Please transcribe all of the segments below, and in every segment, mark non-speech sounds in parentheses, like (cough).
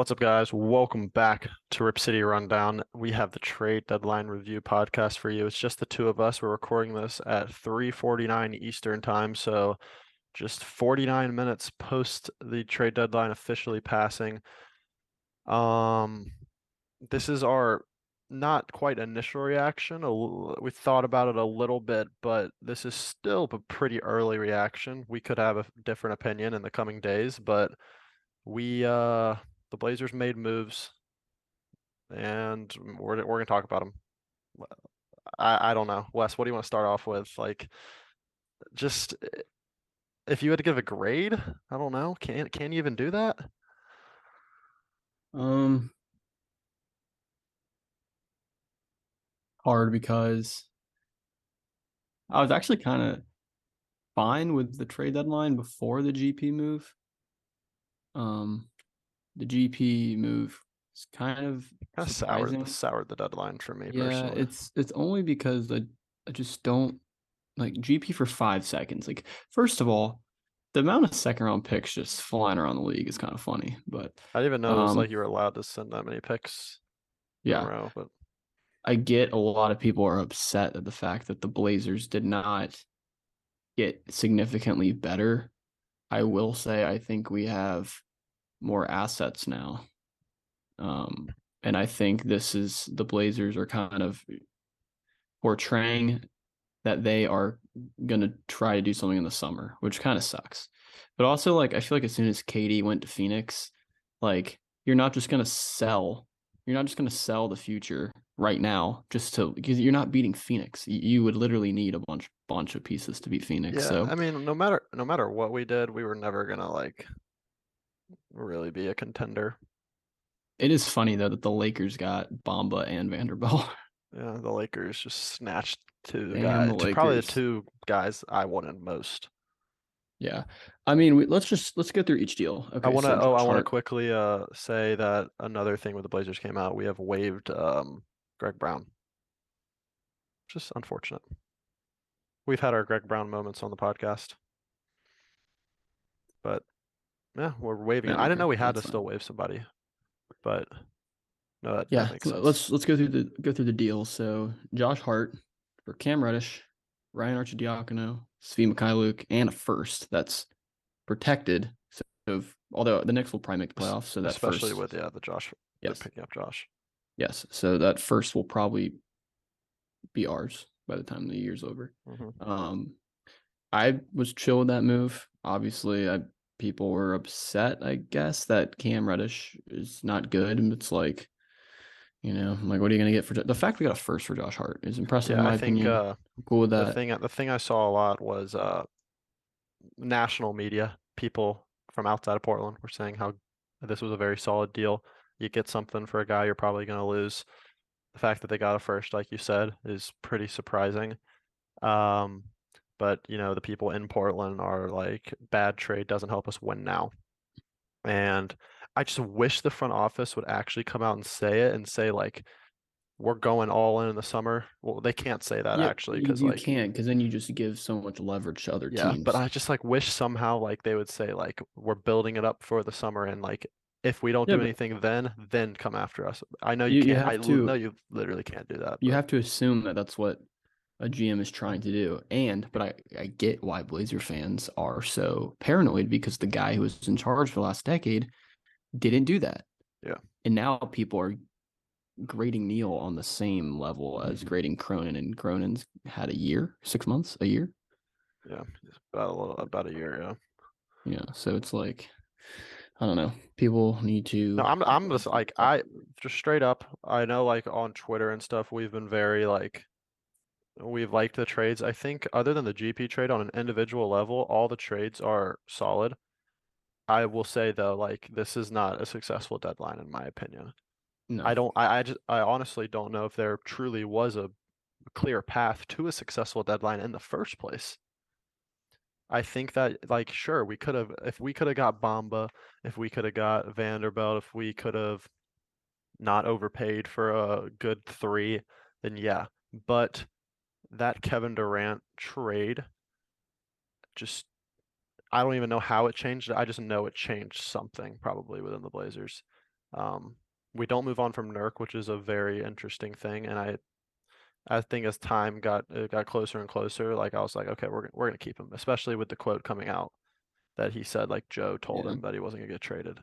What's up, guys? Welcome back to Rip City Rundown. We have the trade deadline review podcast for you. It's just the two of us. We're recording this at 3:49 Eastern time, so just 49 minutes post the trade deadline officially passing. Um, this is our not quite initial reaction. We thought about it a little bit, but this is still a pretty early reaction. We could have a different opinion in the coming days, but we uh the Blazers made moves and we're we're gonna talk about them. I I don't know. Wes, what do you want to start off with? Like just eh, if you had to give a grade, I don't know. Can can you even do that? Um, hard because I was actually kind of fine with the trade deadline before the GP move. Um, the GP move is kind of Kind of soured surprising. soured the deadline for me Yeah, personally. it's it's only because I I just don't like GP for five seconds. Like, first of all, the amount of second round picks just flying around the league is kind of funny. But I didn't even know it was um, like you were allowed to send that many picks yeah, row, but I get a lot of people are upset at the fact that the Blazers did not get significantly better. I will say I think we have more assets now. Um, and I think this is the Blazers are kind of portraying that they are going to try to do something in the summer, which kind of sucks. But also like I feel like as soon as KD went to Phoenix, like you're not just going to sell you're not just going to sell the future right now just to because you're not beating Phoenix. You, would literally need a bunch bunch of pieces to beat Phoenix. yeah, so I mean, no matter no matter what we did, we were never gonna like really be a contender. it is funny though that the Lakers got Bamba and Vanderbilt. (laughs) Yeah, the Lakers just snatched two Damn, guys, the probably the two guys I wanted most. yeah, I mean we, let's just let's go through each deal. Okay, I want to. so oh, I want to quickly uh say that another thing with the Blazers came out. We have waived um Greg Brown. Just unfortunate. We've had our Greg Brown moments on the podcast, but yeah, we're waving. Yeah. I didn't okay, know we had to fine. still wave somebody, but no, that, Yeah, that makes sense. let's let's go through the go through the deal. So Josh Hart for Cam Reddish, Ryan Arcidiacono, Svi Mykhailiuk, and a first that's protected. So if, although the Knicks will probably make the playoffs, so that especially first, with yeah the Josh. yes, picking up Josh. yes. So that first will probably be ours by the time the year's over. Mhm. Um, I was chill with that move. Obviously, I people were upset. I guess that Cam Reddish is not good. And it's like, you know, I'm like, what are you gonna get for the fact we got a first for Josh Hart is impressive Yeah, I think opinion. uh cool with that. the thing the thing I saw a lot was uh national media people from outside of Portland were saying how this was a very solid deal. You get something for a guy you're probably going to lose. The fact that they got a first, like you said, is pretty surprising. Um, but you know the people in Portland are like bad trade doesn't help us win now, and I just wish the front office would actually come out and say it and say like we're going all in in the summer. Well, they can't say that Yeah, actually because you like can't because then you just give so much leverage to other yeah, teams. but I just like wish somehow like they would say like we're building it up for the summer and like if we don't Yeah, do anything then then come after us. I know you, You- you can't. I have l- to- know you literally can't do that. you but have to assume that that's what a GM is trying to do. And but I I get why Blazer fans are so paranoid because the guy who was in charge for the last decade didn't do that. Yeah. And now people are grading Neil on the same level as mm-hmm. grading Cronin, and Cronin's had a year, six months, a year. yeah, about a little about a year. Yeah. Yeah. So it's like I don't know. People need to No, I'm I'm just like I just straight up. I know like on Twitter and stuff we've been very like we've liked the trades. I think other than the GP trade on an individual level, all the trades are solid. I will say though, like this is not a successful deadline in my opinion. no. I don't I, I just I honestly don't know if there truly was a clear path to a successful deadline in the first place. I think that like sure we could have if we could have got Bamba, if we could have got Vanderbilt, if we could have not overpaid for a good three, then yeah. But that Kevin Durant trade just I don't even know how it changed. I just know it changed something probably within the Blazers. Um, we don't move on from Nurk, which is a very interesting thing, and I, I think as time got it got closer and closer, like I was like, okay, we're gonna- we're gonna keep him, especially with the quote coming out that he said like Joe told Yeah. him that he wasn't gonna get traded.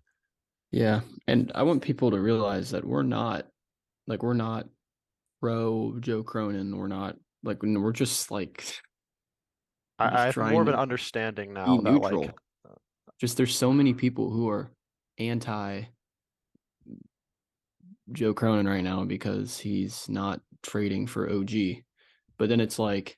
Yeah, and I want people to realize that we're not like we're not pro Joe Cronin. We're not like we're just like (laughs) just I, I have more of an understanding now that neutral. like just there's so many people who are anti Joe Cronin right now because he's not trading for OG. But then it's like,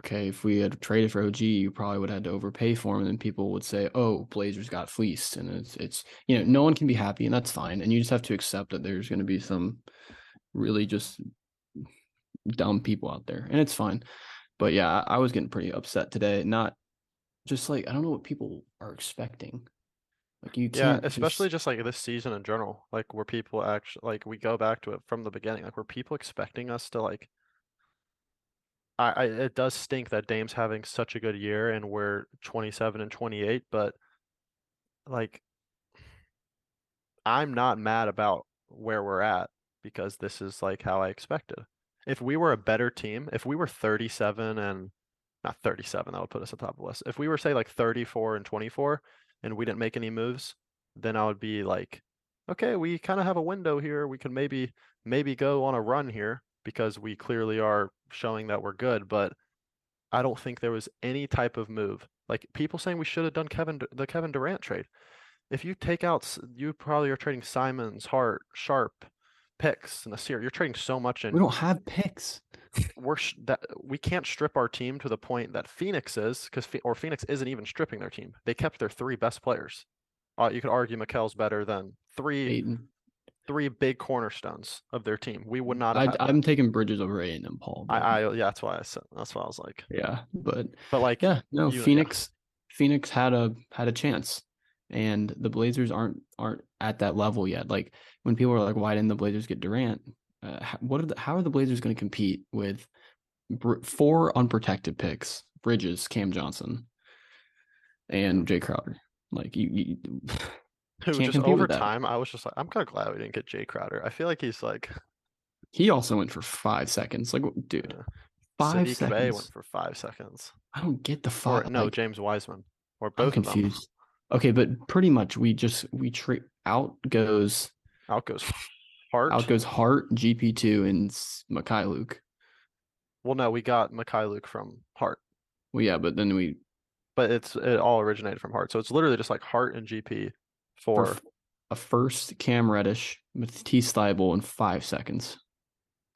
okay, if we had traded for OG, you probably would have had to overpay for him, and then people would say, "Oh, Blazers got fleeced," and it's it's you know no one can be happy, and that's fine, and you just have to accept that there's going to be some really just dumb people out there, and it's fine. But yeah, I, was getting pretty upset today. Not just like I don't know what people are expecting. Like you yeah, especially just like this season in general, like where people actually like we go back to it from the beginning, like were people expecting us to like I, I it does stink that Dame's having such a good year and we're 27 and 28, but like I'm not mad about where we're at because this is like how I expected. If we were a better team, if we were 37 and not 37, that would put us at top of list. If we were say like 34 and 24 and we didn't make any moves, then I would be like, okay, we kind of have a window here. We can maybe maybe go on a run here because we clearly are showing that we're good, but I don't think there was any type of move. Like people saying we should have done Kevin the Kevin Durant trade. If you take out, you probably are trading Simons, Hart, Sharp, picks, and Nasir. You're trading so much, in. we don't have picks. we're sh- that we can't strip our team to the point that Phoenix is, because or Phoenix isn't even stripping their team. They kept their three best players. Uh, you could argue Mikal's better than three Ayton. three big cornerstones of their team. We would not have. I, I'm taking Bridges over Ayton and Paul. I, I yeah, that's why I said that's why I was like, yeah, but but like yeah, no, you- yeah. Phoenix, Phoenix had a had a chance, and the Blazers aren't aren't at that level yet. Like when people are like, "Why didn't the Blazers get Durant?" Uh, what are the, how are the Blazers going to compete with four unprotected picks? Bridges, Cam Johnson, and Jay Crowder. Like you, you (sighs) can't just over time. I was just like, I'm kind of glad we didn't get Jay Crowder. I feel like he's like he also went for five seconds. Like, dude, uh, five Sadiq seconds. went for five seconds. I don't get the Or no, like, James Wiseman, or I'm both of them. confused. Okay, but pretty much we just we trade out goes Out goes Hart. out goes Hart, GP two, and Mykhailiuk. Well, no, we got Mykhailiuk from Hart, Well, yeah, but then we but it's it all originated from Hart. So it's literally just like Hart and GP for for a first Cam Reddish, Matisse Thybulle in five seconds.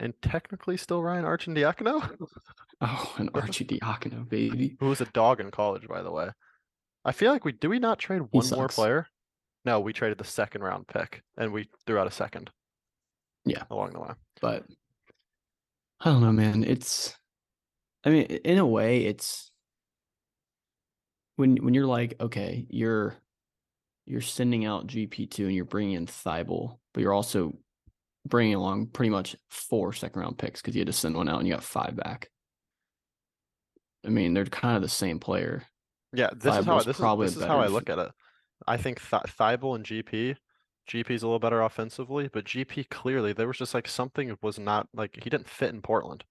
and technically still Ryan Arcidiacono, (laughs) Oh, and (laughs) Archie Diacono, baby. who was a dog in college, by the way. I feel like we do we not trade one more sucks. player? No, we traded the second round pick and we threw out a second. Yeah. Along the way. But I don't know, man. It's I mean, in a way, it's when when you're like, okay, you're you're sending out GP two and you're bringing in Thybulle, but you're also bringing along pretty much four second round picks because you had to send one out and you got five back. I mean, they're kind of the same player. Yeah, this is how this is probably a this is how I better look at it. I think Th- Thybulle and GP, GP's a little better offensively, but GP clearly there was just like something was not like he didn't fit in Portland.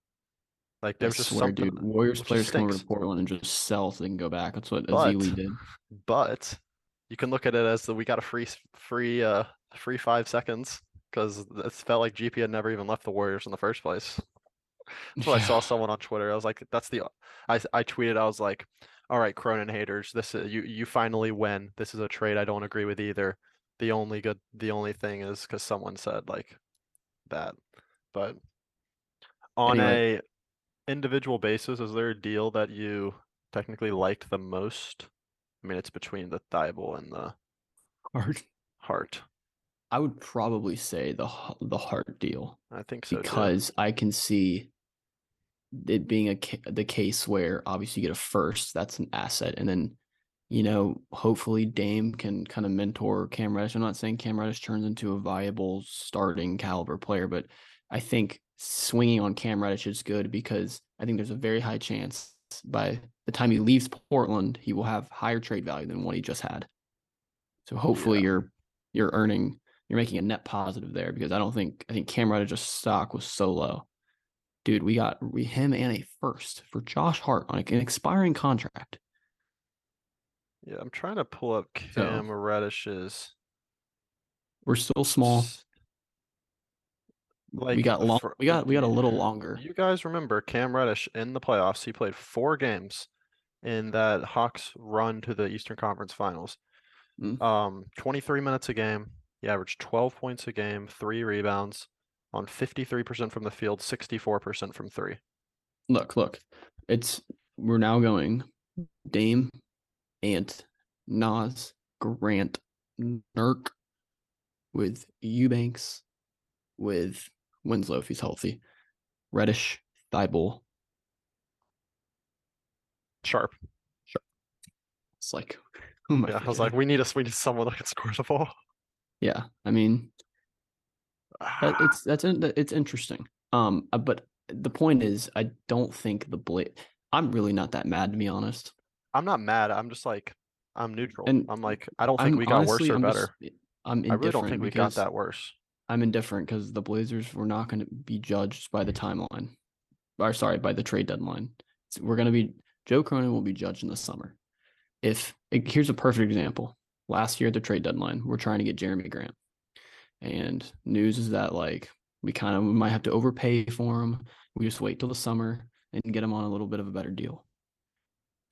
Like there was just swear, something. dude. Warriors which players come over to stinks. Portland and just sell so they can go back. That's what But- Azili did. But you can look at it as the we got a free s- free uh free five seconds because it felt like GP had never even left the Warriors in the first place. That's what I saw someone on Twitter. I was like, that's the I I tweeted, I was like, all right, Cronin haters, this is you you finally win. This is a trade I don't agree with either. The only good the only thing is because someone said like that. But on Anyway. a individual basis, is there a deal that you technically liked the most? I mean, it's between the Thybulle and the Hart. Hart. I would probably say the the Hart deal I think so too. because I can see it being a the case where obviously you get a first, that's an asset, and then you know hopefully Dame can kind of mentor Cam Reddish. I'm not saying Cam Reddish turns into a viable starting caliber player, but I think swinging on Cam Reddish is good because I think there's a very high chance by the time he leaves Portland, he will have higher trade value than what he just had. So hopefully Yeah. you're you're earning, you're making a net positive there because I don't think I think Cam Reddish's stock was so low. Dude, we got we him and a first for Josh Hart on an expiring contract. Yeah, I'm trying to pull up So- Cam Reddish's. We're still small. Like we got long. for- We got we got a little longer. You guys remember Cam Reddish in the playoffs? He played four games in that Hawks run to the Eastern Conference Finals. Mm. Um, 23 minutes a game. He averaged 12 points a game, three rebounds on 53% from the field, 64% from three. Look, look. It's we're now going Dame, Ant, Nas, Grant, Nurk, with Eubanks, with Winslow if he's healthy, Reddish, Thibault. Sharp. Sharp. It's like, oh my? Yeah, I was like, we need us. We need someone that can score the ball. yeah. I mean, that, it's that's in, it's interesting. Um, uh, but the point is, I don't think the blade. I'm really not that mad to be honest. I'm not mad. I'm just like, I'm neutral. And I'm like, I don't think I'm we got honestly, worse or I'm better. Just, I'm indifferent. I really don't think we got that worse. I'm indifferent because the Blazers were not going to be judged by the timeline, or sorry, by the trade deadline. It's- we're going to be Joe Cronin will be judged in the summer. If here's a perfect example, last year at the trade deadline, we're trying to get Jerami Grant, and news is that like we kind of we might have to overpay for him. We just wait till the summer and get him on a little bit of a better deal.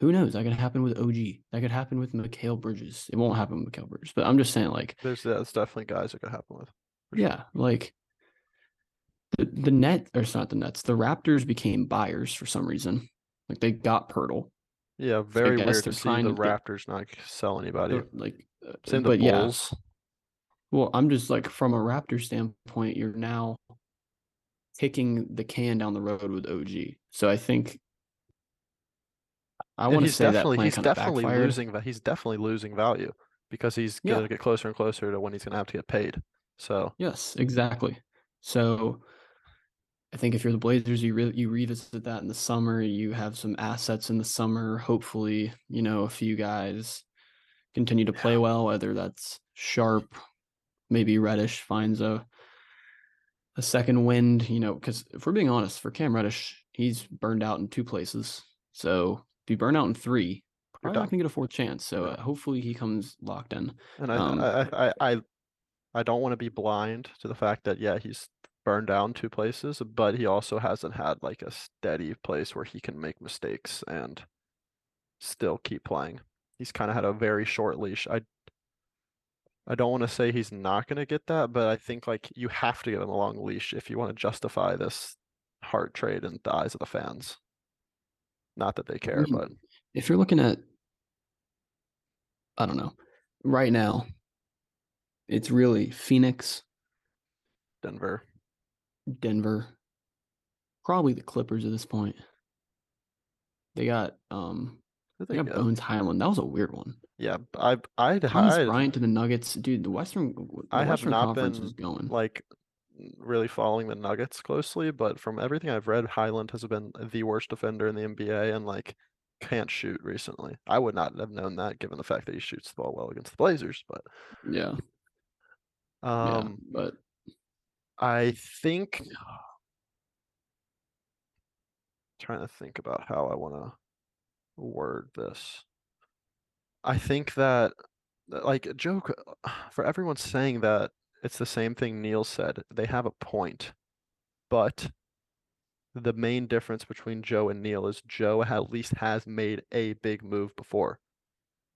Who knows? That could happen with OG. That could happen with Mikal Bridges. It won't happen with Mikal Bridges, but I'm just saying, like, There's that's definitely guys that could happen with. yeah, like the the net or it's not the Nets. The Raptors became buyers for some reason. Like they got Poeltl. Yeah, very weird to see the to Raptors not sell anybody. Like, uh, Same the but yeah. Well, I'm just like from a Raptor standpoint, you're now kicking the can down the road with OG. So I think I want to say that definitely plan he's definitely backfired. losing he's definitely losing value because he's Yeah. gonna get closer and closer to when he's gonna have to get paid. So Yes, exactly. So I think if you're the Blazers, you re- you revisit that in the summer. You have some assets in the summer. Hopefully, you know a few guys continue to play well. Whether that's Sharp, maybe Reddish finds a a second wind. You know, because if we're being honest, for Cam Reddish, he's burned out in two places. So if you burn out in three, You're not gonna get a fourth chance. So uh, hopefully he comes locked in. and I Um, I, I I I I don't want to be blind to the fact that yeah he's burned down two places, but he also hasn't had like a steady place where he can make mistakes and still keep playing. He's kind of had a very short leash. I I don't want to say he's not going to get that, but I think like you have to get him a long leash if you want to justify this hard trade in the eyes of the fans. Not that they care, mean, but if you're looking at I don't know, right now, it's really Phoenix, Denver. Denver, probably the Clippers at this point. They got um they they got? Bones Hyland. That was a weird one. Yeah, I I'd Thomas Bryant to the Nuggets, dude. The Western the I have Western not Conference been, going. like really following the Nuggets closely, but from everything I've read, Hyland has been the worst defender in the NBA and like can't shoot recently. I would not have known that given the fact that he shoots the ball well against the Blazers, but yeah, yeah, um but I think trying to think about how I want to word this. I think that that, like a joke uh, (sighs) for everyone saying that it's the same thing Neil said. They have a point, but the main difference between Joe and Neil is Joe at least has made a big move before.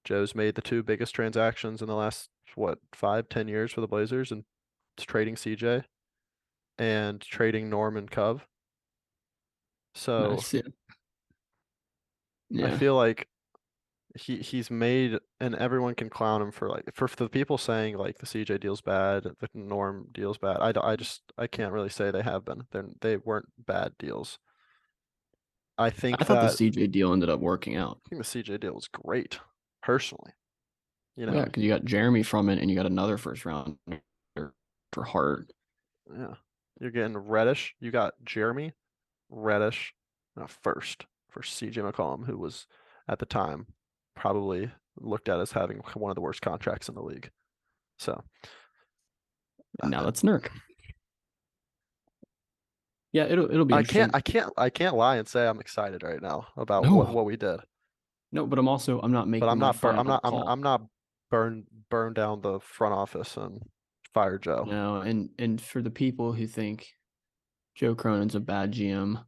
Joe's made the two biggest transactions in the last what five, ten years for the Blazers and it's trading CJ and trading Norm and Cove. So nice, yeah. I feel like he he's made and everyone can clown him for like for the people saying like the CJ deal's bad, the Norm deal's bad. I, I just I can't really say they have been. They're they weren't bad deals. I think I thought that the CJ deal ended up working out. I think the CJ deal was great, personally. You know, Yeah, because you got Jerami from it, and you got another first round for Hart. yeah. You're getting Reddish. You got Jerami, Reddish, uh, first for CJ McCollum, who was at the time probably looked at as having one of the worst contracts in the league. So And now that's Nurk. Yeah, it'll it'll be I can't I can't I can't lie and say I'm excited right now about what, No. what we did. No, but I'm also I'm not making. But I'm not bur- I'm not I'm. I'm not burn burn down the front office and fire Joe. No, and and for the people who think Joe Cronin's a bad GM,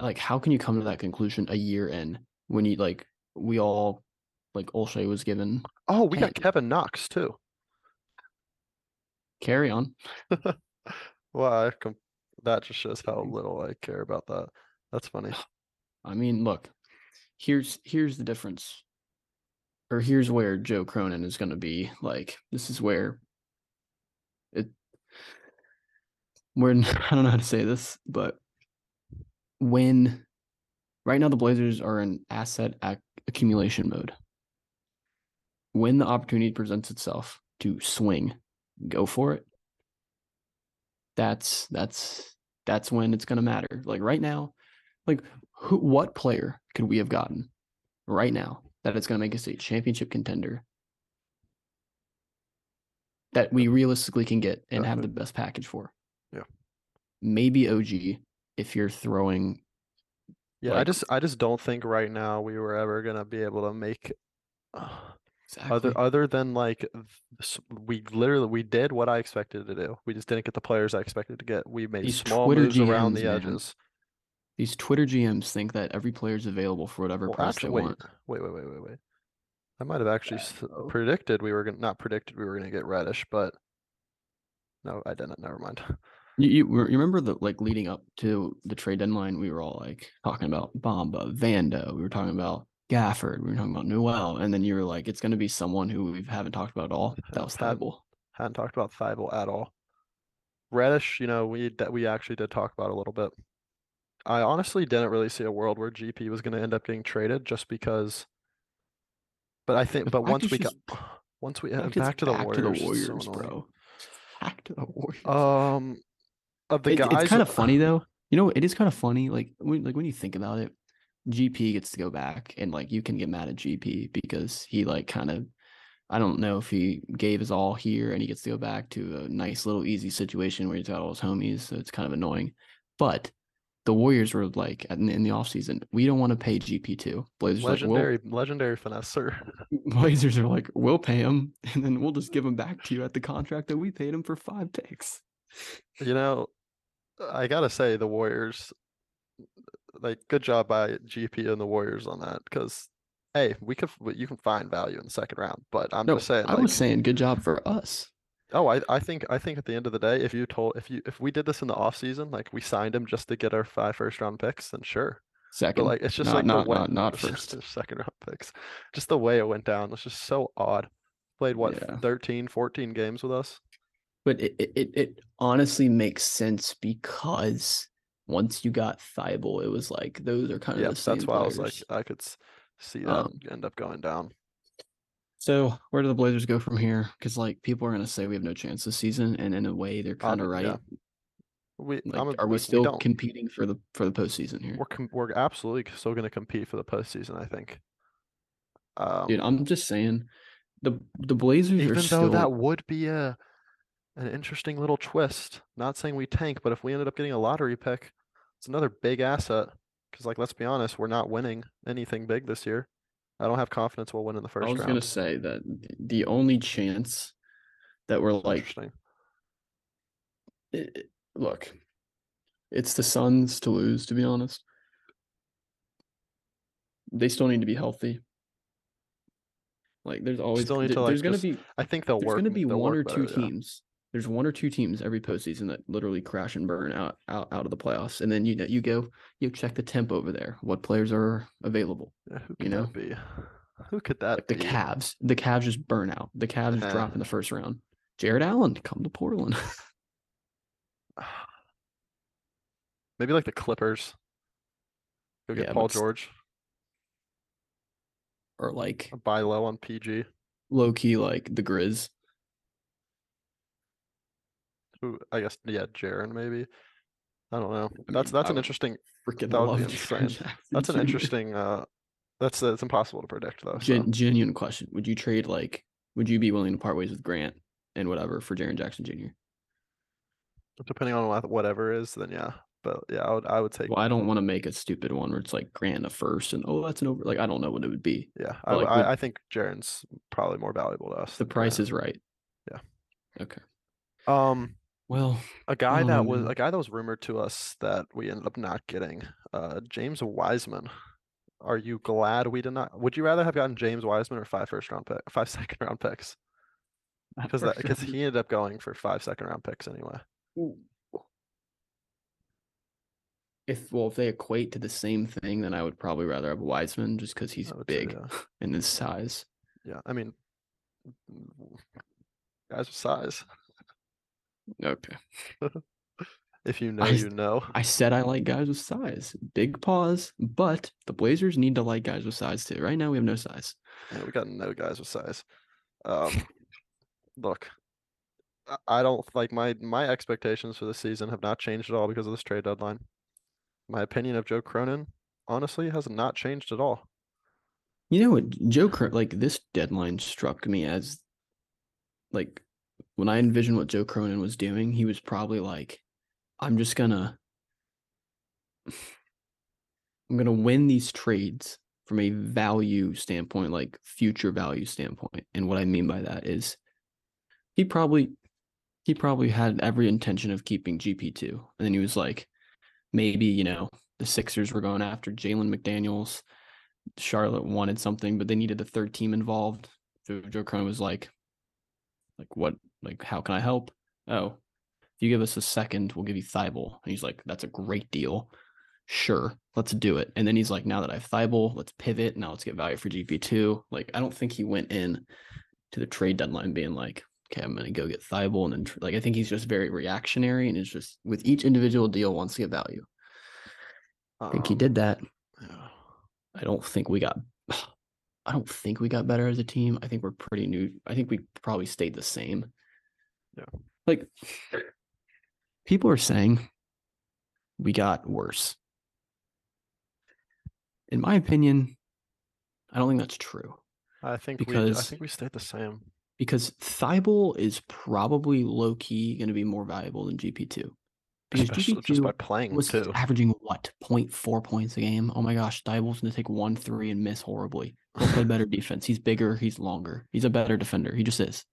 like how can you come to that conclusion a year in when you like we all like Olshey was given Oh, we got Kevin Knox too. carry on. (laughs) Well, I com- that just shows how little I care about that. That's funny. (sighs) I mean, look, here's here's the difference. Or here's where Joe Cronin is going to be. Like this is where it when (laughs) I don't know how to say this, but when right now the Blazers are in asset ac- accumulation mode. When the opportunity presents itself to swing, go for it. That's that's that's when it's going to matter. Like right now, like who what player could we have gotten right now that it's going to make us a championship contender that we realistically can get and have the best package for Yeah. maybe og if you're throwing Yeah, I just I just don't think right now we were ever gonna be able to make uh, exactly other other than like we literally we did what I expected to do. We just didn't get the players I expected to get. We made These small Twitter moves around the GMs, man. edges. these twitter gms think that every player is available for whatever Well, price actually, they wait, want wait, wait, wait, wait, wait. I might have actually s- Uh-oh. predicted we were gonna not predicted we were gonna get Reddish, but no, I didn't. Never mind. You, you, you remember the like leading up to the trade deadline, we were all like talking about Bamba, Vando, we were talking about Gafford, we were talking about Newell, and then you were like, it's going to be someone who we haven't talked about at all. (laughs) That was Thybulle. Hadn't talked about Thybulle at all. Reddish, you know, we that we actually did talk about a little bit. I honestly didn't really see a world where GP was going to end up getting traded just because. But I think, but (sighs) once we got, once we Back, back to the back Warriors, to the it's so bro. Back to the Warriors. Um, of the It- guys, it's kind of funny though. You know, it is kind of funny. Like when like when you think about it, GP gets to go back and like you can get mad at GP because he like kind of I don't know if he gave his all here and he gets to go back to a nice little easy situation where he's got all his homies, so it's kind of annoying. But the Warriors were like in, in the offseason, we don't want to pay GP two. Blazers are like, we'll, legendary, legendary finesser. (laughs) Blazers are like, we'll pay him and then we'll just give him back to you at the contract that we paid him for five picks. You know, I gotta say the Warriors, like, good job by GP and the Warriors on that because, hey, we could you can find value in the second round, but I'm No, just saying, I like, was saying good job for us. oh, I I think I think at the end of the day, if you told if you if we did this in the off season, like we signed him just to get our five first round picks, then sure. But Second, like it's just not, like not, the way not, not (laughs) first. second round picks, just the way it went down was just so odd. Played what Yeah. 13, 14 games with us. But it, it, it, honestly makes sense because once you got Thybulle, it was like those are kind of Yeah, the same that's why I was like. I could see that Um, end up going down. So where do the Blazers go from here? Because like people are gonna say we have no chance this season, and in a way they're kind of right. yeah. We, Like, a- are we still don't- competing for the for the postseason here? We're com- we're absolutely still going to compete for the postseason. I think. Um, Dude, I'm just saying, the the Blazers even are though still that would be a an interesting little twist. Not saying we tank, but if we ended up getting a lottery pick, it's another big asset. Because like, let's be honest, we're not winning anything big this year. I don't have confidence we'll win in the first. I was round. gonna say that the only chance that we're like it, look, it's the Suns to lose, to be honest. They still need to be healthy. Like there's always Still need to, like, there's gonna just be I think they'll there's work. gonna be one or two teams. There's one or two teams every postseason that literally crash and burn out out, out of the playoffs. And then you know you go you check the temp over there. What players are available? Yeah, who you know? that be? Who could that Like the be? Cavs. The Cavs just burn out. The Cavs drop in the first round. Jarrett Allen, come to Portland. (sighs) Maybe like the Clippers. Go get Yeah, Paul George. or like Buy low on PG. low key like the Grizz. Who I guess yeah, Jaren maybe. I don't know. That's that's I an interesting. Freaking That would be (laughs) insane. That's an (laughs) interesting. uh That's uh, it's impossible to predict though. so. Genuine question. Would you trade like would you be willing to part ways with Grant and whatever for Jaren Jackson Jr.? Depending on what- whatever is, then yeah. But yeah, I would I would take Well, I don't want to make a stupid one where it's like Grant a first and oh that's an over like I don't know what it would be. yeah. I, like, I, I think Jaren's probably more valuable to us. The price Grant. is right. Yeah. Okay. um Well, a guy that was a guy that was rumored to us that we ended up not getting. Uh, James Wiseman. Are you glad we did not? Would you rather have gotten James Wiseman or five first round pick, five (laughs) second round picks? Because that because he ended up going for five second round picks anyway. if well if they equate to the same thing, then I would probably rather have Wiseman just because he's would say, big yeah. (laughs) and his size. Yeah, I mean, guys with size. Okay. (laughs) If you know, I- you know. I said I like guys with size. Big pause, but the Blazers need to like guys with size too. Right now we have no size. Yeah, we got no guys with size. Um, (laughs) look, I- don't like my my expectations for the season have not changed at all because of this trade deadline. My opinion of Joe Cronin, honestly, has not changed at all. You know what, Joe? Cro- Like this deadline struck me as, like, when I envisioned what Joe Cronin was doing, he was probably like, "I'm just gonna, (sighs) I'm gonna win these trades from a value standpoint, like future value standpoint." And what I mean by that is, he probably, he probably had every intention of keeping GP two, and then he was like, maybe you know the Sixers were going after Jalen McDaniels. Charlotte wanted something, but they needed a third team involved. So Joe Cronin was like, like what? Like how can I help? Oh, if you give us a second, we'll give you Thybulle. And he's like, that's a great deal. Sure, let's do it. And then he's like, now that I have Thybulle, let's pivot. Now let's get value for GP two. Like I don't think he went in to the trade deadline being like, okay, I'm gonna go get Thybulle, and then tr- like I think he's just very reactionary and is just with each individual deal wants to get value. I think he Um, did that. yeah. I don't think we got (sighs) I don't think we got better as a team. I think we're pretty new. I think we probably stayed the same. Yeah. Like people are saying we got worse. In my opinion, I don't think that's true I think we I think we stayed the same. because Thybulle is probably low key going to be more valuable than GP2. Because Especially just by GP2 playing was too. averaging what 0.4 points a game. Oh my gosh, Thybulle's going to take one three and miss horribly. He'll play better (laughs) defense. He's bigger. He's longer. He's a better defender. He just is.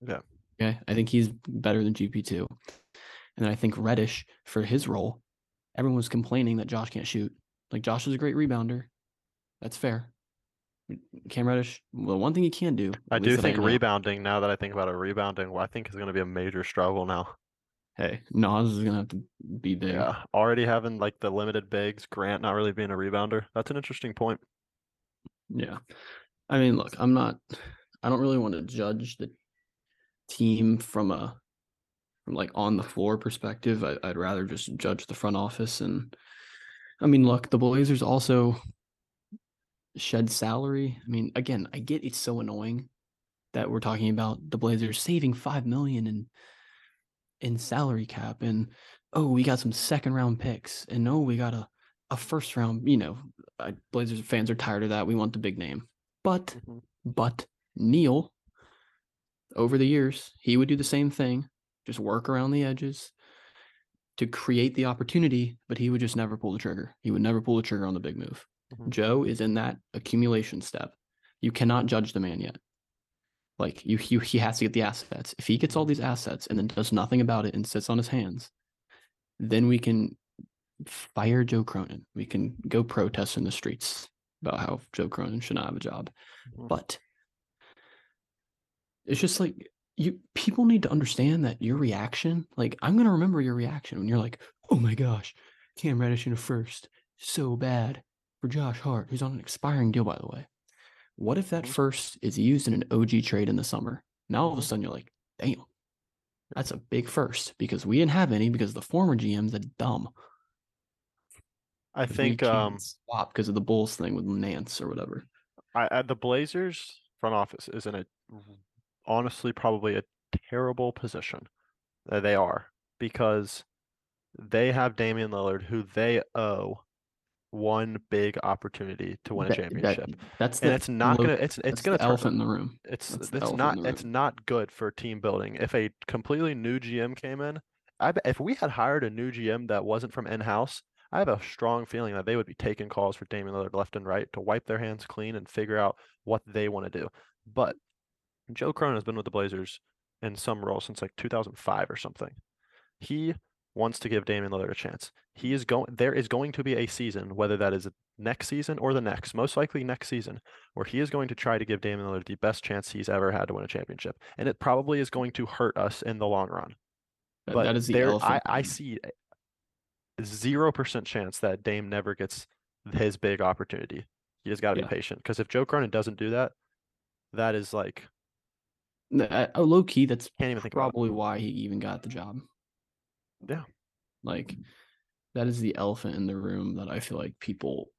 Yeah. Okay. I think he's better than GP2. And then I think Reddish for his role, everyone was complaining that Josh can't shoot. Like Josh is a great rebounder. That's fair. Cam Reddish, well, one thing he can do. I do think know- rebounding. Now that I think about it, rebounding, well, I think is going to be a major struggle now. Hey, Nas is gonna have to be there. Yeah, already having like the limited bigs, Grant not really being a rebounder. That's an interesting point. Yeah. I mean, look, I'm not I don't really want to judge the team from a from like on the floor perspective. I, I'd rather just judge the front office and I mean, look, the Blazers also shed salary. I mean, again, I get it's so annoying that we're talking about the Blazers saving 5 million in in salary cap and oh, we got some second round picks and no, we got a a first round, you know, Blazers fans are tired of that. We want the big name. But Mhm. but Neil over the years, he would do the same thing, just work around the edges to create the opportunity, but he would just never pull the trigger. He would never pull the trigger on the big move. Mhm. Joe is in that accumulation step. You cannot judge the man yet. Like you, you he has to get the assets. If he gets all these assets and then does nothing about it and sits on his hands, then we can fire Joe Cronin. We can go protest in the streets about how Joe Cronin should not have a job. Mhm. But it's just like you people need to understand that your reaction, like I'm gonna remember your reaction when you're like, oh my gosh, Cam Reddish in a first, so bad for Josh Hart, who's on an expiring deal, by the way. What if that Mhm. first is used in an OG trade in the summer? Now all of a Mhm. sudden you're like, damn, that's a big first because we didn't have any because the former GMs are dumb. I think um swap because of the Bulls thing with Nance or whatever. I, I the Blazers front office is in a honestly probably a terrible position. Uh, They are because they have Damian Lillard who they owe one big opportunity to win a That- that- championship. that's And the it's not low- gonna it's it's that's gonna the turn- elephant in the room. it's that's the it's elephant not the it's room. not good for team building. If a completely new GM came in, I bet if we had hired a new GM that wasn't from in-house, I have a strong feeling that they would be taking calls for Damian Lillard left and right to wipe their hands clean and figure out what they want to do. But Joe Cronin has been with the Blazers in some role since like 2005 or something. He wants to give Damian Lillard a chance. He is going there is going to be a season, whether that is next season or the next, most likely next season, where he is going to try to give Damian Lillard the best chance he's ever had to win a championship. And it probably is going to hurt us in the long run. But that is the there. I, I see zero percent chance that Dame never gets his big opportunity. He has got to Yeah. be patient because if Joe Cronin doesn't do that, that is like uh, uh, low key, that's can't even think probably why he even got the job. Yeah. Like that is the elephant in the room that I feel like people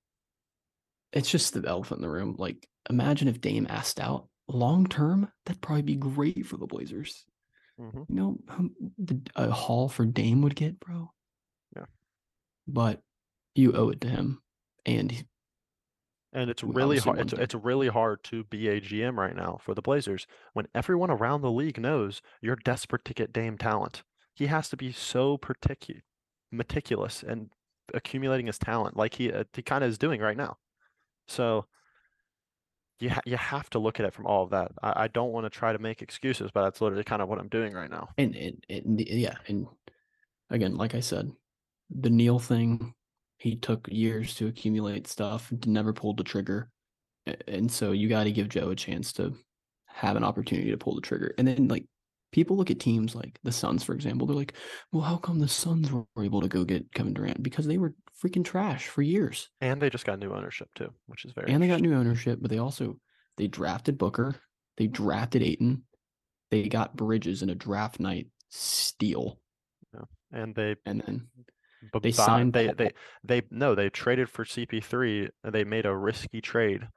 it's just the elephant in the room. Like imagine if Dame asked out long term, that'd probably be great for the Blazers. Mhm. You know, the a haul for Dame would get, bro. Yeah. But you owe it to him. And And it's we really hard. It's, it's really hard to be a GM right now for the Blazers when everyone around the league knows you're desperate to get Dame talent. He has to be so particu- meticulous and accumulating his talent like he uh, he kind of is doing right now. So you ha- you have to look at it from all of that. I, I don't want to try to make excuses, but that's literally kind of what I'm doing right now. and and, and the- yeah, and again, like I said, the Neil thing, he took years to accumulate stuff, never pulled the trigger, and so you got to give Joe a chance to have an opportunity to pull the trigger. And then like people look at teams like the Suns, for example, they're like, well, how come the Suns were able to go get Kevin Durant? Because they were freaking trash for years. And they just got new ownership too, which is very and they got new ownership, but they also they drafted Booker, they drafted Ayton, they got Bridges in a draft night steal, yeah. and they and then b- They signed they they they no they traded for CP3 they made a risky trade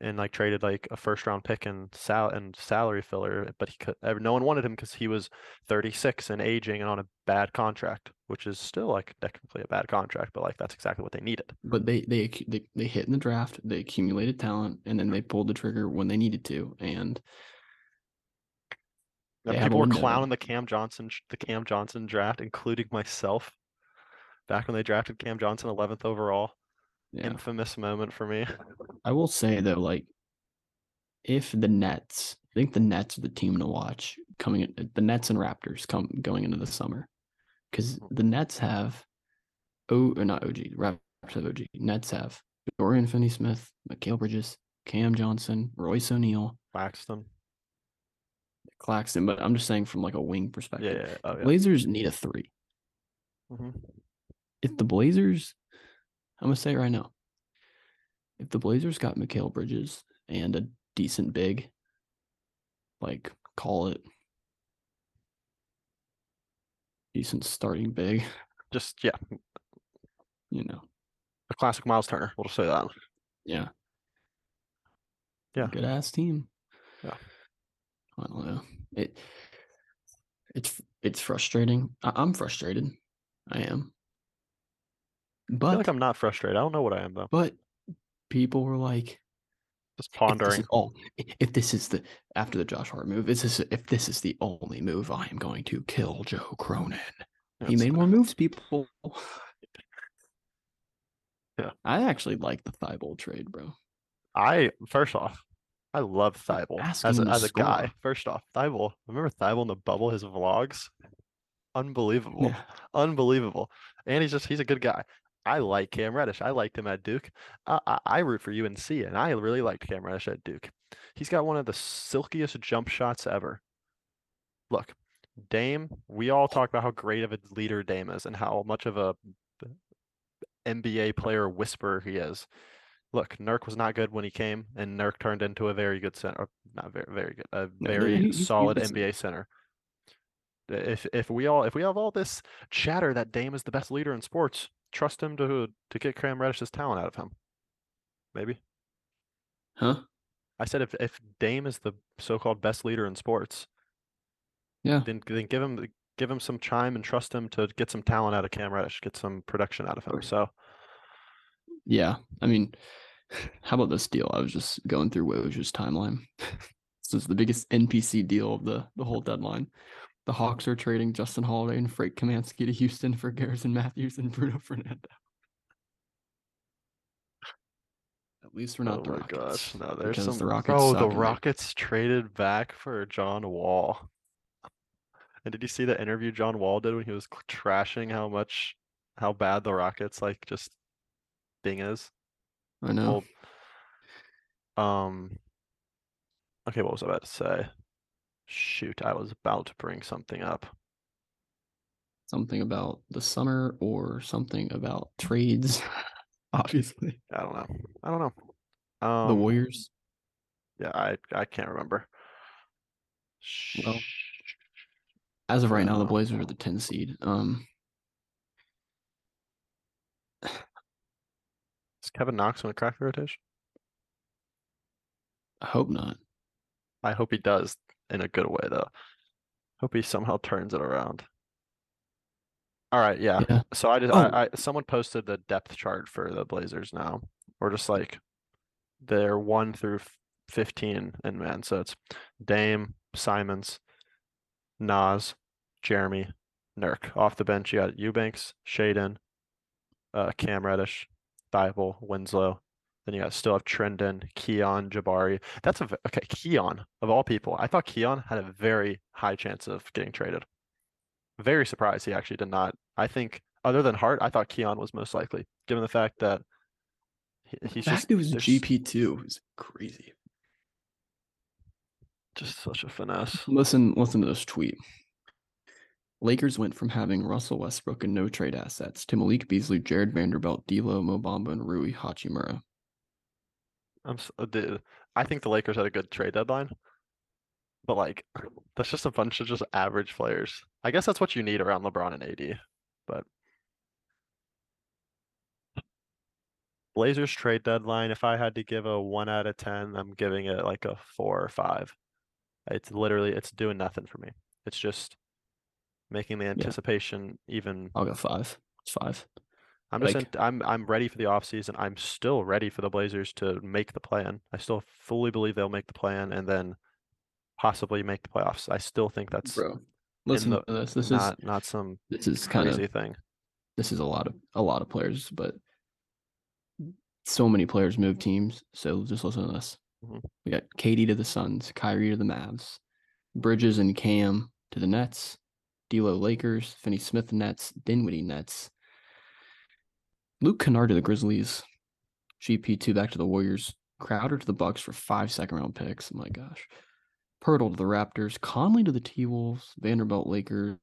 and like traded like a first round pick and sal and salary filler but he could no one wanted him because he was 36 and aging and on a bad contract which is still like technically a bad contract but like that's exactly what they needed but they they they they hit in the draft, they accumulated talent, and then mm-hmm. they pulled the trigger when they needed to. And Now, They have a people were clowning the Cam Johnson the Cam Johnson draft including myself back when they drafted Cam Johnson 11th overall yeah, infamous moment for me (laughs) I will say though, like if the Nets, I think the Nets are the team to watch coming. in- The Nets and Raptors come going into the summer because Mhm. the Nets have oh or not OG Raptors have OG. Nets have Dorian Finney-Smith, Mikal Bridges, Cam Johnson, Royce O'Neale, Waxton Claxton. But I'm just saying from like a wing perspective, yeah, yeah. Oh, yeah. Blazers need a three. Mhm. If the Blazers, I'm gonna say it right now, if the Blazers got Mikal Bridges and a decent big, like call it decent starting big, just yeah you know, a classic Miles Turner. We'll just say that. yeah, Yeah. good ass team. Yeah. I don't know. It it's it's frustrating. I, I'm frustrated. I am. I But feel like I'm not frustrated. I don't know what I am though. but people were like, Just pondering. all if this is the after the Josh Hart move, is this if this is the only move, I am going to kill Joe Cronin. He made more moves, people. Yeah. I actually like the Thybulle trade, bro. I first off, I love Thybulle as a, as a guy. First off, Thybulle. Remember Thybulle in the bubble? His vlogs, unbelievable, Yeah. unbelievable. And he's just he's a good guy. I like Cam Reddish. I liked him at Duke. I, I, I root for UNC, and I really liked Cam Reddish at Duke. He's got one of the silkiest jump shots ever. Look, Dame. We all talk about how great of a leader Dame is, and how much of a NBA player whisperer he is. Look, Nurk was not good when he came, and Nurk turned into a very good center. Not very, very good. A very he- he- he solid was- NBA center. If if we all if we have all this chatter that Dame is the best leader in sports, trust him to to get Cam Reddish's talent out of him. Maybe Huh? I said if if Dame is the so-called best leader in sports, Yeah. then then give him give him some chime and trust him to get some talent out of Cam Reddish, get some production out of him. So Yeah, I mean, (sighs) how about this deal? I was just going through Woj's timeline. (laughs) this is the biggest NPC deal of the the whole deadline. The Hawks are trading Justin Holiday and Frank Kaminsky to Houston for Garrison Matthews and Bruno Fernando. At least we're not Oh the my Rockets. gosh, no, there's some. the Rockets Oh, the and they- Rockets traded back for John Wall. And did you see the interview John Wall did when he was trashing how much, how bad the Rockets like just thing is? I know. Well, um, okay, what was I about to say? Shoot, I was about to bring something up. something about the summer or something about trades. (laughs) Obviously, I don't know. I don't know. the Um, Warriors. Yeah, I I can't remember. Well, As of right now, the uh, Blazers are the 10 seed. Um, Is Kevin Knox gonna crack the rotation? I hope not. I hope he does in a good way though. Hope he somehow turns it around. All right, yeah. Yeah. So I just Oh. I, I someone posted the depth chart for the Blazers now. Or just like they're one through fifteen in man. So it's Dame, Simons, Nas, Jerami, Nurk. Off the bench, you got Eubanks, Shaedon, uh, Cam Reddish, Thybulle, Winslow. Then you got still have Trendon, Keon, Jabari. That's a okay. Keon of all people, I thought Keon had a very high chance of getting traded. Very surprised he actually did not. I think other than Hart, I thought Keon was most likely, given the fact that he- he's The just it was GP2 is crazy. just such a finesse. Listen, listen to this tweet. Lakers went from having Russell Westbrook and no trade assets to Malik Beasley, Jarred Vanderbilt, D'Lo, Mo Bamba, and Rui Hachimura. I'm s- uh, the, I think the Lakers had a good trade deadline, but like (sighs) that's just a bunch of just average players. I guess that's what you need around LeBron and AD. But Blazers trade deadline, if I had to give a one out of ten, I'm giving it like a four or five. It's literally it's doing nothing for me. It's just making the anticipation even I'll go five. It's five. I'm just Like- in, I'm I'm ready for the offseason. I'm still ready for the Blazers to make the plan. I still fully believe they'll make the plan and then possibly make the playoffs. I still think that's Bro, listen the- to this. This not is not some this is kind of crazy thing. this is a lot of a lot of players, but so many players move teams. So just listen to this. Mhm. We got KD to the Suns, Kyrie to the Mavs, Bridges and Cam to the Nets, D'Lo Lakers, Finney Smith Nets, Dinwiddie Nets, Luke Kennard to the Grizzlies, GP two back to the Warriors, Crowder to the Bucks for five second round picks. Oh my gosh. Poeltl to the Raptors, Conley to the T Wolves, Vanderbilt Lakers,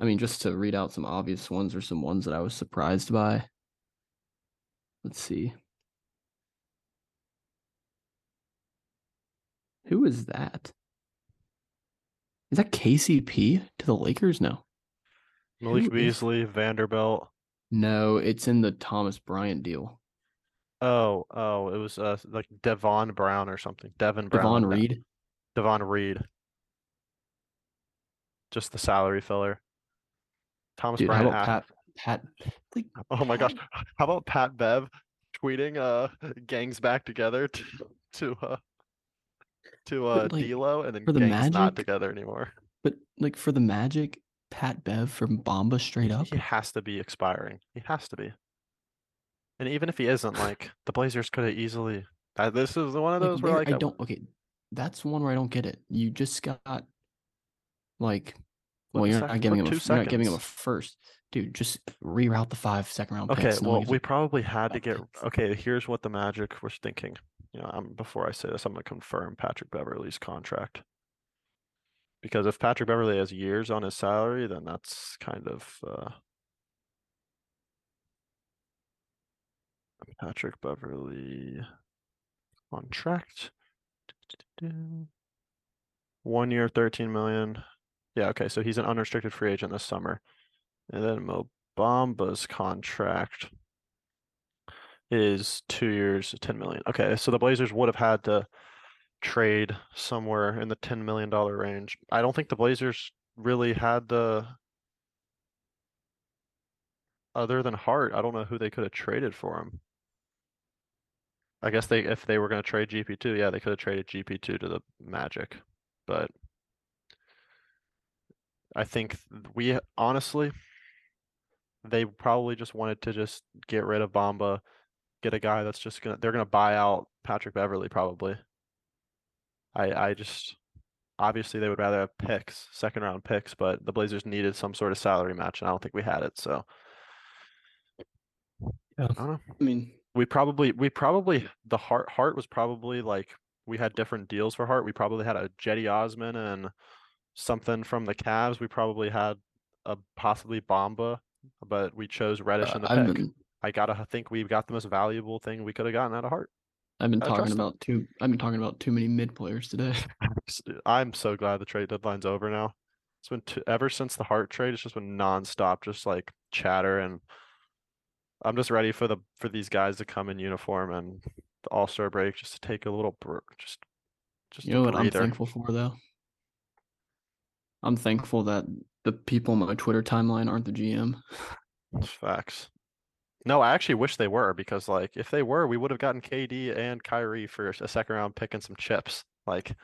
I mean, just to read out some obvious ones or some ones that I was surprised by. Let's see. Who is that? Is that KCP to the Lakers? No. Malik who is- Beasley, Vanderbilt. No, it's in the Thomas Bryant deal. Oh, oh, it was uh like Devon Brown or something. Devon Brown. Davon Reed. Davon Reed. Just the salary filler. Thomas Dude, how Bryant. about Pat? Pat. Like, (laughs) Oh my gosh. (laughs) How about Pat Bev tweeting uh gangs back together to (laughs) to uh to uh like, D'Lo and then for the gangs not together anymore. But like for the Magic, Pat Bev from Bamba straight up. He has to be expiring. He has to be. And even if he isn't, like the Blazers could have easily. Uh, this is one of those where where- like I don't. Okay, that's one where I don't get it. You just got like, well, you're not giving him a, you're not giving him a first, dude. Just reroute the five second round Okay, picks. well, we probably had to get. picks. Okay, here's what the Magic was thinking. You know, I'm before I say this, I'm gonna confirm Patrick Beverley's contract. Because if Patrick Beverley has years on his salary, then that's kind of uh Patrick Beverley contract. One year, 13 million. Yeah, okay, so he's an unrestricted free agent this summer. And then Mo Bamba's contract is two years, 10 million. Okay, so the Blazers would have had to trade somewhere in the 10 million dollar range. I don't think the Blazers really had the other than Hart, I don't know who they could have traded for him. I guess they, if they were gonna trade GP two, yeah, they could have traded GP two to the Magic, but. I think we honestly. They probably just wanted to just get rid of Bamba, get a guy that's just gonna, they're gonna buy out Patrick Beverley probably. I, I just, obviously they would rather have picks, second round picks, but the Blazers needed some sort of salary match and I don't think we had it, so. Yeah. I don't know. I mean, We probably, we probably, the Hart Hart was probably like, we had different deals for Hart. We probably had a Cedi Osman and something from the Cavs. We probably had a possibly Bamba, but we chose Reddish uh, in the I've pick. been I gotta think we got the most valuable thing we could have gotten out of Hart. I've been I talking about too. I've been talking about too many mid players today. (laughs) (laughs) I'm so glad the trade deadline's over now. It's been t- ever since the Hart trade. It's just been nonstop, just like chatter, and I'm just ready for the for these guys to come in uniform and the All Star break just to take a little br- just just You know what I'm thankful for though? I'm thankful that the people on my Twitter timeline aren't the GM. It's Facts. No, I actually wish they were because like if they were, we would have gotten KD and Kyrie for a second round pick and some chips. Like,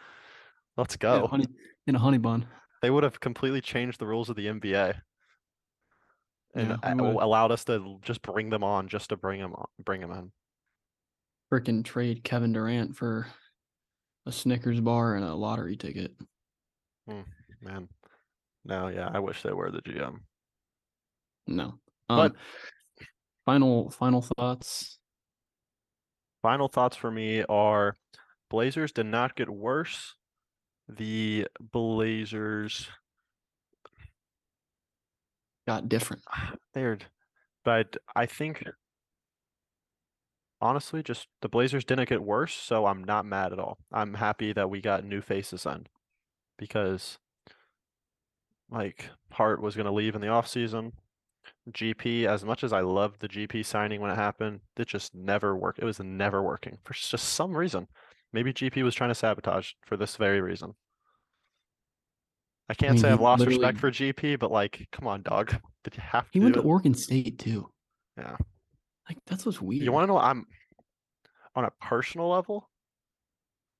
let's In a go. honey, in a honey bun. They would have completely changed the rules of the NBA. And Yeah, a- we would've. allowed us to just bring them on just to bring them on, bring them in. Freaking trade Kevin Durant for a Snickers bar and a lottery ticket. Man. No, yeah, I wish they were the GM. No. But- Um, final final thoughts. Final thoughts for me are Blazers did not get worse. The Blazers Got different. (sighs) they're but I think honestly just the Blazers didn't get worse, so I'm not mad at all. I'm happy that we got new faces in because like Hart was gonna leave in the offseason. GP, as much as I loved the GP signing when it happened, it just never worked. It was never working for just some reason. Maybe GP was trying to sabotage for this very reason. I can't mean, say I've lost respect for GP, but like, come on, dog. (laughs) Did you have to He went to? Oregon State too. Yeah. Like that's what's weird. You want to know? I'm on a personal level.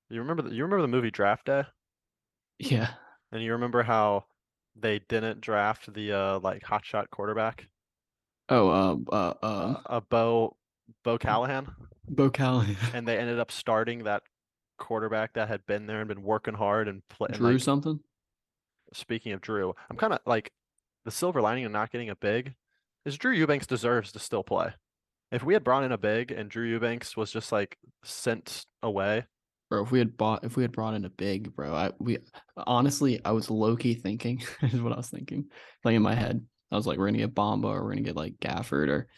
You remember the, you remember the movie Draft Day, Yeah. and you remember how they didn't draft the uh like hotshot quarterback, Oh, uh, uh, uh, um, uh Bo Bo Callahan, Bo Callahan. (laughs) and they ended up starting that quarterback that had been there and been working hard and play. and, Drew like, something. speaking of Drew, I'm kind of like the silver lining of not getting a big is Drew Eubanks deserves to still play. If we had brought in a big and Drew Eubanks was just like sent away, Bro, if we had bought if we had brought in a big bro, I we honestly I was low key thinking (laughs) is what I was thinking. Like in my head. I was like, we're gonna get Bamba or we're gonna get like Gafford or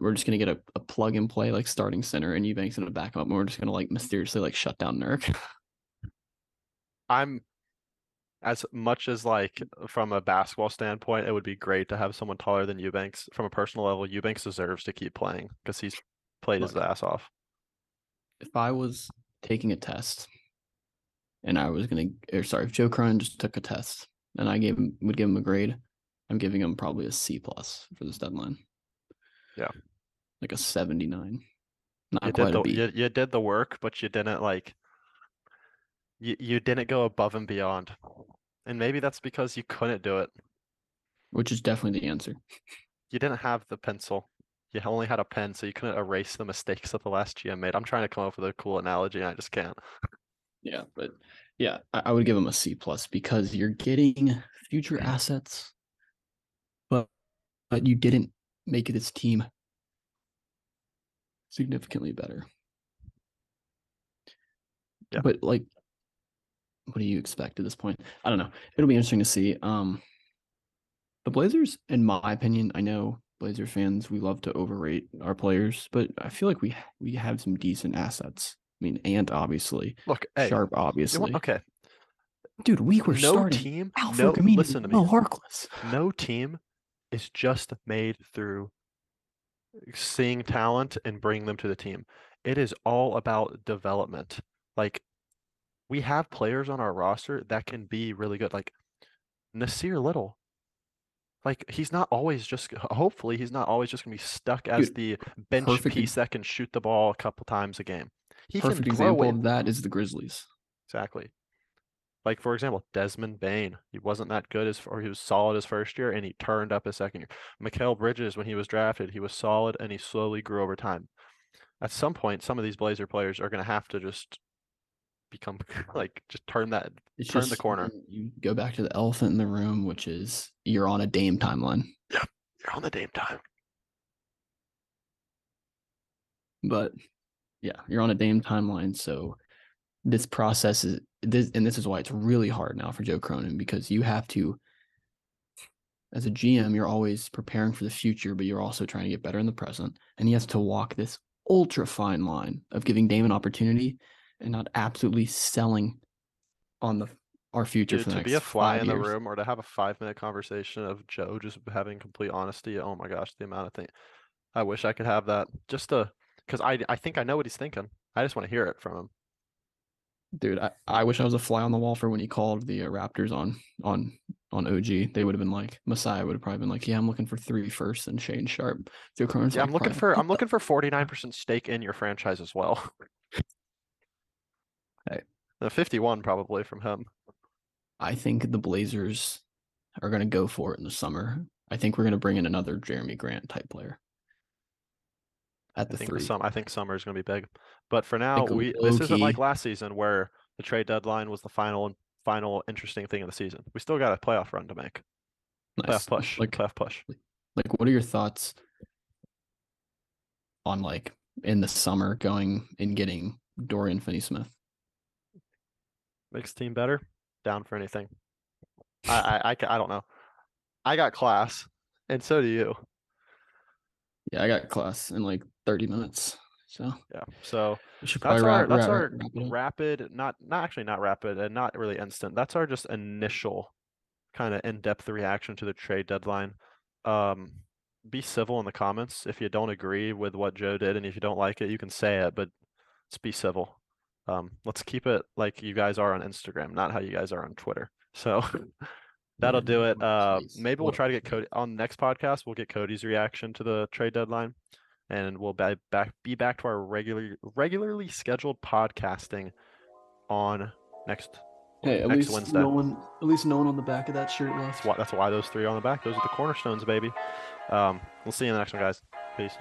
we're just gonna get a, a plug and play like starting center and Eubanks gonna back him up and we're just gonna like mysteriously like shut down Nurk. I'm as much as like from a basketball standpoint, it would be great to have someone taller than Eubanks. From a personal level, Eubanks deserves to keep playing because he's played his ass off. if I was taking a test and I was gonna or sorry, if Joe Cronin just took a test and I gave him would give him a grade, I'm giving him probably a C plus for this deadline. Yeah. Like a 79. Not You quite did the a B. you, you did the work, but you didn't like you you didn't go above and beyond. And maybe that's because you couldn't do it. which is definitely the answer. You didn't have the pencil. You only had a pen, so you couldn't erase the mistakes that the last GM made. I'm trying to come up with a cool analogy, and I just can't. Yeah, but yeah, I, I would give him a C plus because you're getting future assets, but but you didn't make this team significantly better. Yeah. But like, what do you expect at this point? I don't know. It'll be interesting to see. Um, the Blazers, in my opinion, I know Blazer fans we love to overrate our players, but I feel like we we have some decent assets. I mean, Ant obviously, Look, hey, Sharpe obviously. okay, Dude, we were no starting team, Alfred no, Gamini, listen to me. Harkless. No team is just made through seeing talent and bringing them to the team. It is all about development. Like we have players on our roster that can be really good. Like Nassir Little. Like he's not always just hopefully he's not always just gonna be stuck as Dude, the bench perfect piece that can shoot the ball a couple times a game. he Perfect can example of that is the Grizzlies. Exactly. Like for example, Desmond Bane, he wasn't that good as or he was solid his first year and he turned up his second year. Mikal Bridges, when he was drafted, he was solid and he slowly grew over time. At some point, some of these Blazer players are gonna have to just become (laughs) like just turn that It's Turn the corner. you- You go back to the elephant in the room, which is you're on a Dame timeline. Yeah, you're on the Dame time. But yeah, you're on a Dame timeline. So this process is this, and this is why it's really hard now for Joe Cronin because you have to, as a GM, you're always preparing for the future, but you're also trying to get better in the present. And he has to walk this ultra fine line of giving Dame an opportunity and not absolutely selling on the our future Dude, for the to next be a fly five in the years. room or to have a five minute conversation of Joe just having complete honesty. Oh my gosh, the amount of things. I wish I could have that just to because I I think I know what he's thinking. I just want to hear it from him. Dude, I, I wish I was a fly on the wall for when he called the uh, Raptors on on on OG. They would have been like Masai would have probably been like, yeah, I'm looking for three firsts and Shaedon Sharpe. Joe Cronin's Yeah, like, I'm looking "Brian, for what (laughs) I'm the looking for 49% stake in your franchise as well. (laughs) Hey. The 51 probably from him. I think the Blazers are going to go for it in the summer. I think we're going to bring in another Jerami Grant type player at I the think three. I think summer is going to be big. But for now, we this isn't like last season where the trade deadline was the final final interesting thing of the season. We still got a playoff run to make. Nice. Playoff push. Like, playoff push. like, what are your thoughts on like in the summer going and getting Dorian Finney-Smith? Makes the team better. Down for anything. I I I, I don't know. I got class, and so do you. Yeah, I got class in like 30 minutes. So Yeah. So that's our wrap, that's wrap- our wrap rapid, not not actually not rapid and not really instant. That's our just initial kind of in-depth reaction to the trade deadline. Um, be civil in the comments if you don't agree with what Joe did, and if you don't like it, you can say it, but let's be civil. Um, let's keep it like you guys are on Instagram, not how you guys are on Twitter. So (laughs) that'll do it. Uh, maybe we'll try to get Cody on the next podcast. We'll get Cody's reaction to the trade deadline, and we'll be back be back to our regular regularly scheduled podcasting on next. Hey, at next least Wednesday. no one, at least no one on the back of that shirt left. That's why that's why those three are on the back. Those are the cornerstones, baby. Um, we'll see you in the next one, guys. Peace.